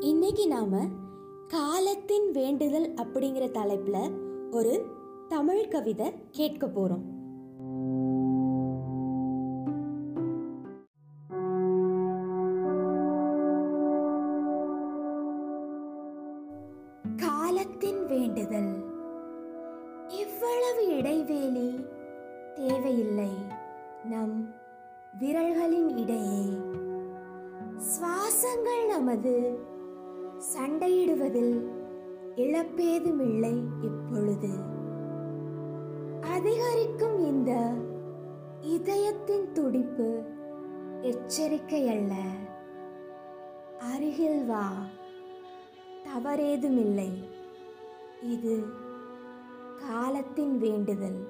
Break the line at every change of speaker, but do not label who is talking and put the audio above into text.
இன்னைக்கு நாம காலத்தின் வேண்டுதல் அப்படிங்கிற தலைப்புல ஒரு தமிழ் கவிதை கேட்க போறோம். காலத்தின் வேண்டுதல். இவ்வளவு இடைவேளி தேவையில்லை நம் விரல்களின் இடையே. சுவாசங்கள் நமது சண்டையிடுவதில் இழப்பேதுமில்லை இப்பொழுது. அதிகரிக்கும் இந்த இதயத்தின் துடிப்பு எச்சரிக்கை அல்ல அருகில் வா. தவறேதுமில்லை. இது காலத்தின் வேண்டுதல்.